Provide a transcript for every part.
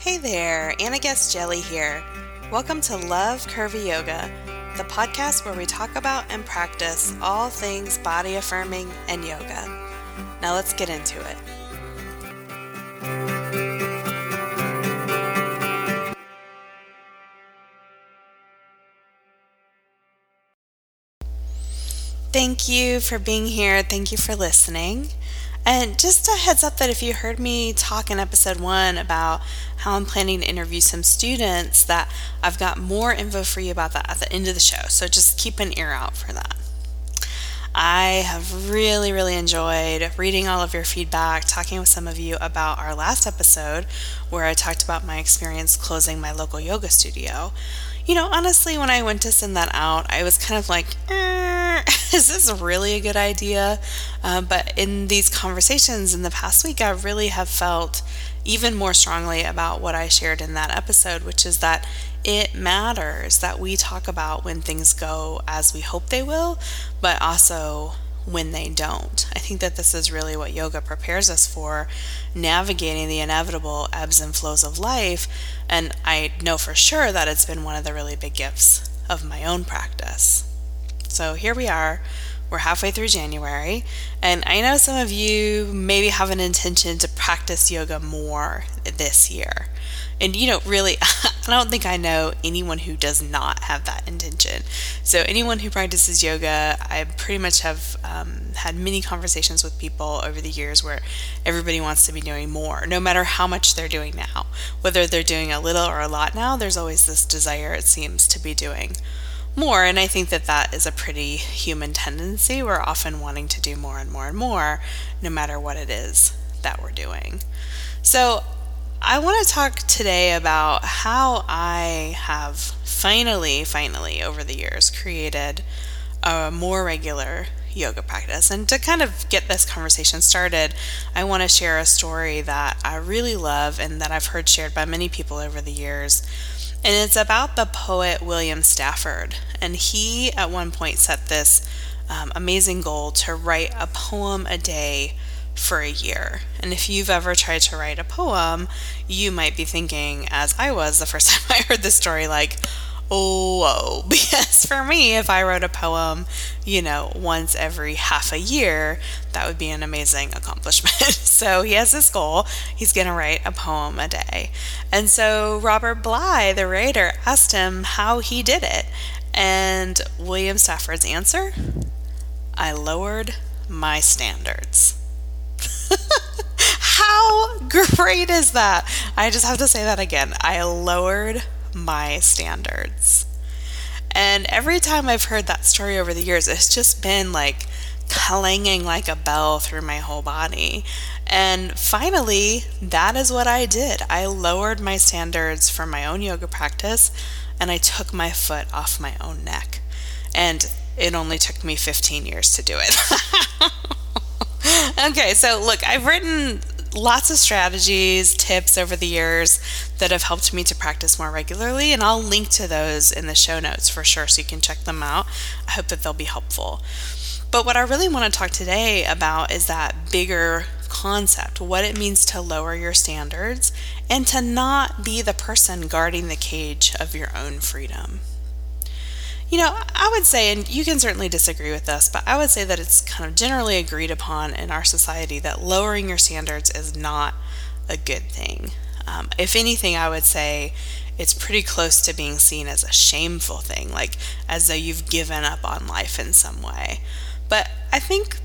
Hey there, Anna Guest-Jelley here. Welcome to Love Curvy Yoga, the podcast where we talk about and practice all things body affirming and yoga. Now let's get into it. Thank you for being here. Thank you for listening. And just a heads up that if you heard me talk in episode one about how I'm planning to interview some students, that I've got more info for you about that at the end of the show. So just keep an ear out for that. I have really, really enjoyed reading all of your feedback, talking with some of you about our last episode where I talked about my experience closing my local yoga studio. You know, honestly, when I went to send that out, I was kind of like, eh, is this really a good idea? Uh, but in these conversations in the past week, I really have felt even more strongly about what I shared in that episode, which is that it matters that we talk about when things go as we hope they will, but also when they don't. I think that this is really what yoga prepares us for navigating the inevitable ebbs and flows of life. And I know for sure that it's been one of the really big gifts of my own practice. So here we are. We're halfway through January, and I know some of you maybe have an intention to practice yoga more this year. And you know, really, I don't think I know anyone who does not have that intention. So, anyone who practices yoga, I pretty much have um, had many conversations with people over the years where everybody wants to be doing more, no matter how much they're doing now. Whether they're doing a little or a lot now, there's always this desire, it seems, to be doing more. And I think that that is a pretty human tendency. We're often wanting to do more and more and more, no matter what it is that we're doing. So, I want to talk today about how I have finally, finally, over the years, created a more regular yoga practice. And to kind of get this conversation started, I want to share a story that I really love and that I've heard shared by many people over the years. And it's about the poet William Stafford. And he, at one point, set this um, amazing goal to write a poem a day for a year. And if you've ever tried to write a poem, you might be thinking, as I was the first time I heard this story, like, whoa. Because for me, if I wrote a poem, you know, once every half a year, that would be an amazing accomplishment. so he has this goal. He's going to write a poem a day. And so Robert Bly, the writer, asked him how he did it. And William Stafford's answer I lowered my standards. How great is that? I just have to say that again. I lowered my standards. And every time I've heard that story over the years, it's just been like clanging like a bell through my whole body. And finally, that is what I did. I lowered my standards for my own yoga practice and I took my foot off my own neck. And it only took me 15 years to do it. okay, so look, I've written lots of strategies, tips over the years that have helped me to practice more regularly, and I'll link to those in the show notes for sure so you can check them out. I hope that they'll be helpful. But what I really want to talk today about is that bigger concept, what it means to lower your standards and to not be the person guarding the cage of your own freedom. You know, I would say, and you can certainly disagree with this, but I would say that it's kind of generally agreed upon in our society that lowering your standards is not a good thing. Um, if anything, I would say it's pretty close to being seen as a shameful thing, like as though you've given up on life in some way. But I think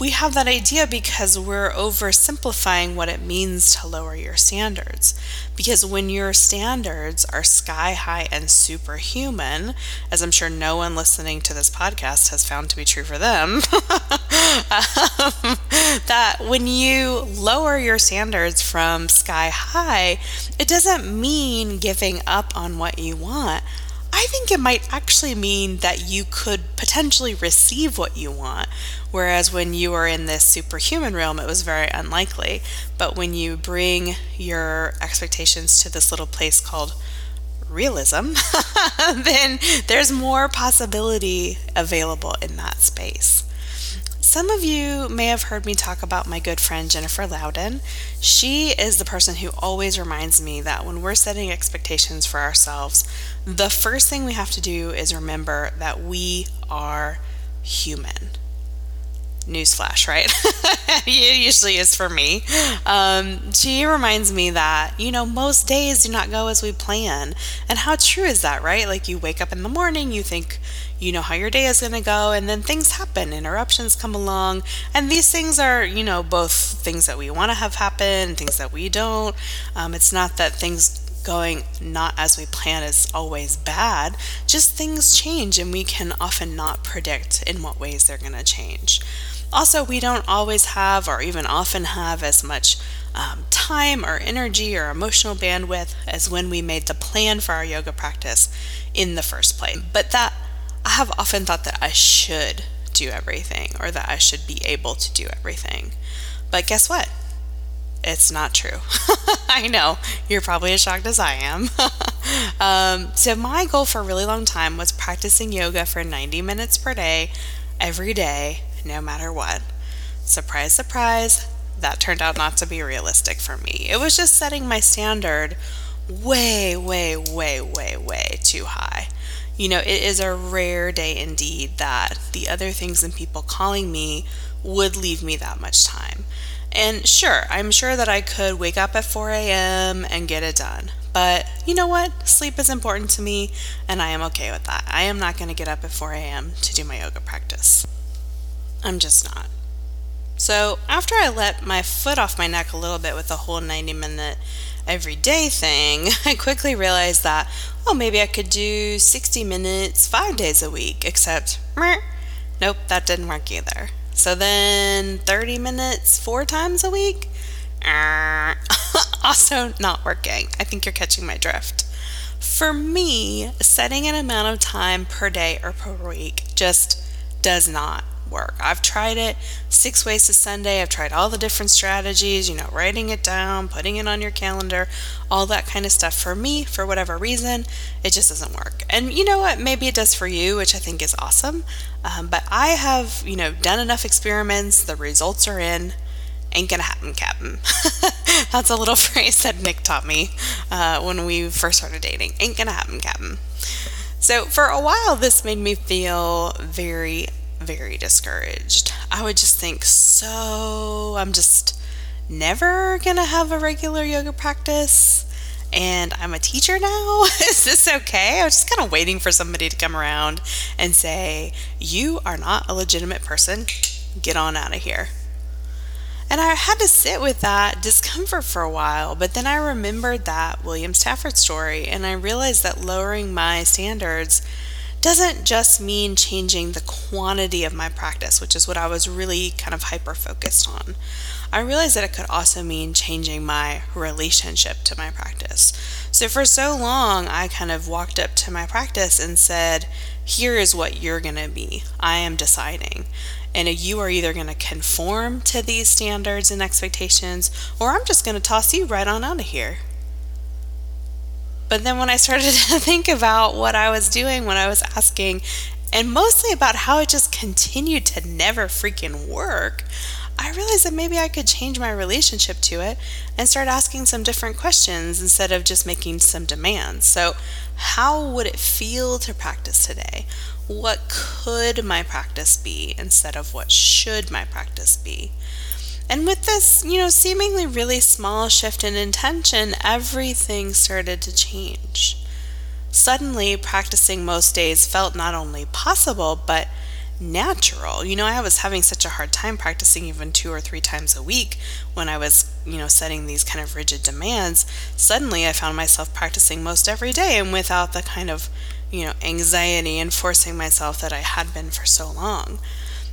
we have that idea because we're oversimplifying what it means to lower your standards. Because when your standards are sky high and superhuman, as I'm sure no one listening to this podcast has found to be true for them, um, that when you lower your standards from sky high, it doesn't mean giving up on what you want. I think it might actually mean that you could potentially receive what you want. Whereas when you are in this superhuman realm, it was very unlikely. But when you bring your expectations to this little place called realism, then there's more possibility available in that space. Some of you may have heard me talk about my good friend Jennifer Louden. She is the person who always reminds me that when we're setting expectations for ourselves, the first thing we have to do is remember that we are human newsflash, right? it usually is for me. Um, she reminds me that, you know, most days do not go as we plan. And how true is that, right? Like you wake up in the morning, you think you know how your day is going to go, and then things happen, interruptions come along. And these things are, you know, both things that we want to have happen, things that we don't. Um, it's not that things going not as we plan is always bad, just things change and we can often not predict in what ways they're going to change. Also, we don't always have, or even often have, as much um, time or energy or emotional bandwidth as when we made the plan for our yoga practice in the first place. But that I have often thought that I should do everything or that I should be able to do everything. But guess what? It's not true. I know you're probably as shocked as I am. um, so, my goal for a really long time was practicing yoga for 90 minutes per day, every day, no matter what. Surprise, surprise, that turned out not to be realistic for me. It was just setting my standard way, way, way, way, way too high. You know, it is a rare day indeed that the other things and people calling me would leave me that much time. And sure, I'm sure that I could wake up at 4 a.m. and get it done. But you know what? Sleep is important to me, and I am okay with that. I am not going to get up at 4 a.m. to do my yoga practice. I'm just not. So, after I let my foot off my neck a little bit with the whole 90 minute everyday thing, I quickly realized that, oh, maybe I could do 60 minutes five days a week, except, nope, that didn't work either. So then 30 minutes four times a week? also not working. I think you're catching my drift. For me, setting an amount of time per day or per week just does not work. I've tried it six ways to Sunday. I've tried all the different strategies, you know, writing it down, putting it on your calendar, all that kind of stuff. For me, for whatever reason, it just doesn't work. And you know what? Maybe it does for you, which I think is awesome. Um, but I have, you know, done enough experiments. The results are in. Ain't gonna happen, Captain. That's a little phrase that Nick taught me uh, when we first started dating. Ain't gonna happen, Captain. So, for a while, this made me feel very very discouraged. I would just think, so I'm just never gonna have a regular yoga practice and I'm a teacher now. Is this okay? I was just kind of waiting for somebody to come around and say, You are not a legitimate person. Get on out of here. And I had to sit with that discomfort for a while, but then I remembered that William Stafford story and I realized that lowering my standards doesn't just mean changing the quantity of my practice, which is what I was really kind of hyper focused on. I realized that it could also mean changing my relationship to my practice. So for so long, I kind of walked up to my practice and said, Here is what you're going to be. I am deciding. And you are either going to conform to these standards and expectations, or I'm just going to toss you right on out of here. But then when I started to think about what I was doing when I was asking, and mostly about how it just continued to never freaking work, I realized that maybe I could change my relationship to it and start asking some different questions instead of just making some demands. So, how would it feel to practice today? What could my practice be instead of what should my practice be? And with this, you know, seemingly really small shift in intention, everything started to change. Suddenly, practicing most days felt not only possible, but natural. You know, I was having such a hard time practicing even two or three times a week when I was, you know, setting these kind of rigid demands. Suddenly, I found myself practicing most every day and without the kind of, you know, anxiety and forcing myself that I had been for so long.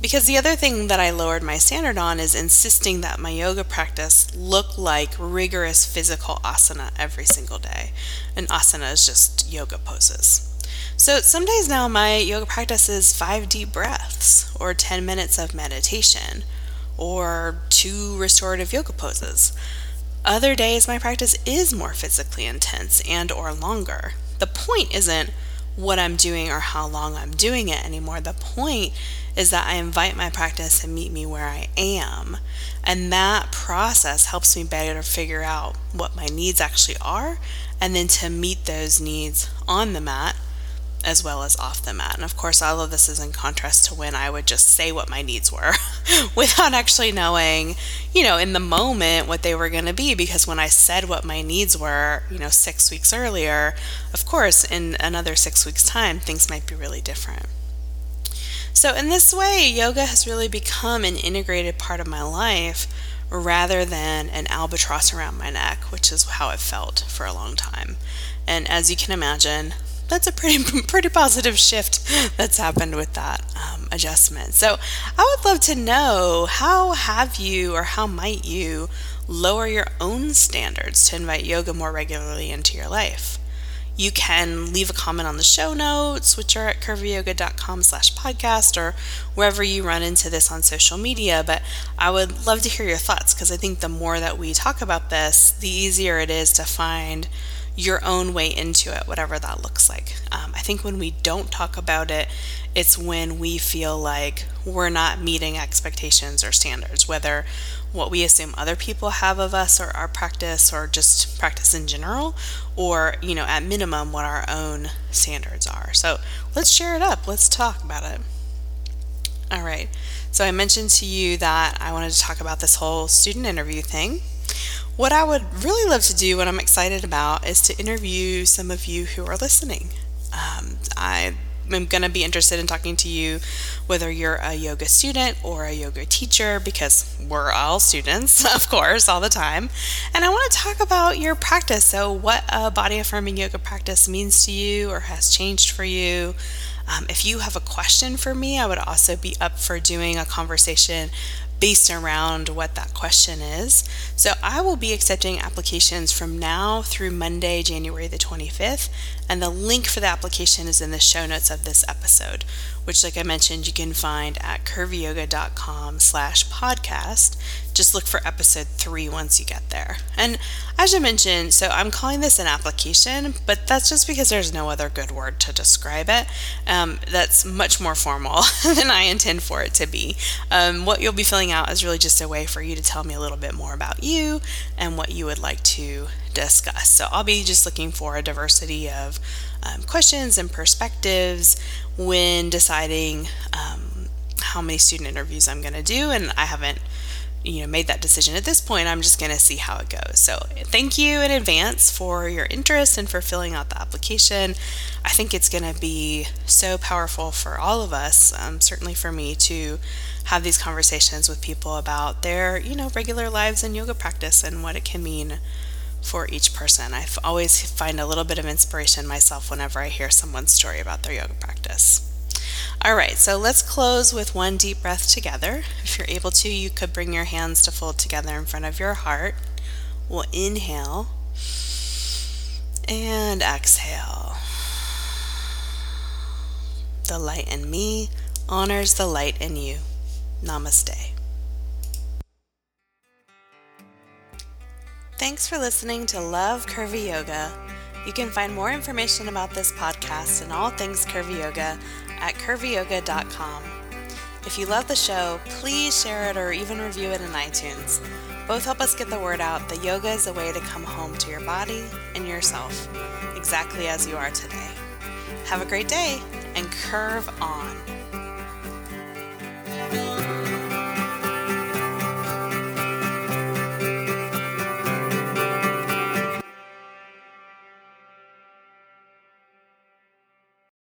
Because the other thing that I lowered my standard on is insisting that my yoga practice look like rigorous physical asana every single day. And asana is just yoga poses. So some days now my yoga practice is five deep breaths, or 10 minutes of meditation, or two restorative yoga poses. Other days my practice is more physically intense and or longer. The point isn't what I'm doing or how long I'm doing it anymore. The point is that I invite my practice to meet me where I am. And that process helps me better figure out what my needs actually are and then to meet those needs on the mat as well as off the mat. And of course, all of this is in contrast to when I would just say what my needs were without actually knowing, you know, in the moment what they were going to be. Because when I said what my needs were, you know, six weeks earlier, of course, in another six weeks' time, things might be really different. So, in this way, yoga has really become an integrated part of my life rather than an albatross around my neck, which is how it felt for a long time. And as you can imagine, that's a pretty pretty positive shift that's happened with that um, adjustment. So I would love to know how have you or how might you lower your own standards to invite yoga more regularly into your life. You can leave a comment on the show notes, which are at curvyyoga.com slash podcast or wherever you run into this on social media. But I would love to hear your thoughts because I think the more that we talk about this, the easier it is to find your own way into it, whatever that looks like. Um, I think when we don't talk about it, it's when we feel like we're not meeting expectations or standards, whether what we assume other people have of us or our practice or just practice in general, or, you know, at minimum, what our own standards are. So let's share it up. Let's talk about it. All right. So I mentioned to you that I wanted to talk about this whole student interview thing. What I would really love to do, what I'm excited about, is to interview some of you who are listening. Um, I am going to be interested in talking to you whether you're a yoga student or a yoga teacher, because we're all students, of course, all the time. And I want to talk about your practice. So, what a body affirming yoga practice means to you or has changed for you. Um, if you have a question for me, I would also be up for doing a conversation based around what that question is. So I will be accepting applications from now through Monday, January the 25th, and the link for the application is in the show notes of this episode, which like I mentioned, you can find at curvyyoga.com slash podcast. Just look for episode three once you get there. And as I mentioned, so I'm calling this an application, but that's just because there's no other good word to describe it. Um, that's much more formal than I intend for it to be. Um, what you'll be filling out is really just a way for you to tell me a little bit more about you and what you would like to discuss. So I'll be just looking for a diversity of um, questions and perspectives when deciding um, how many student interviews I'm going to do, and I haven't you know made that decision at this point i'm just going to see how it goes. So thank you in advance for your interest and for filling out the application. I think it's going to be so powerful for all of us um, certainly for me to have these conversations with people about their you know regular lives and yoga practice and what it can mean for each person. I always find a little bit of inspiration myself whenever I hear someone's story about their yoga practice. All right, so let's close with one deep breath together. If you're able to, you could bring your hands to fold together in front of your heart. We'll inhale and exhale. The light in me honors the light in you. Namaste. Thanks for listening to Love Curvy Yoga. You can find more information about this podcast and all things curvy yoga at curvyyoga.com. If you love the show, please share it or even review it in iTunes. Both help us get the word out that yoga is a way to come home to your body and yourself, exactly as you are today. Have a great day and curve on.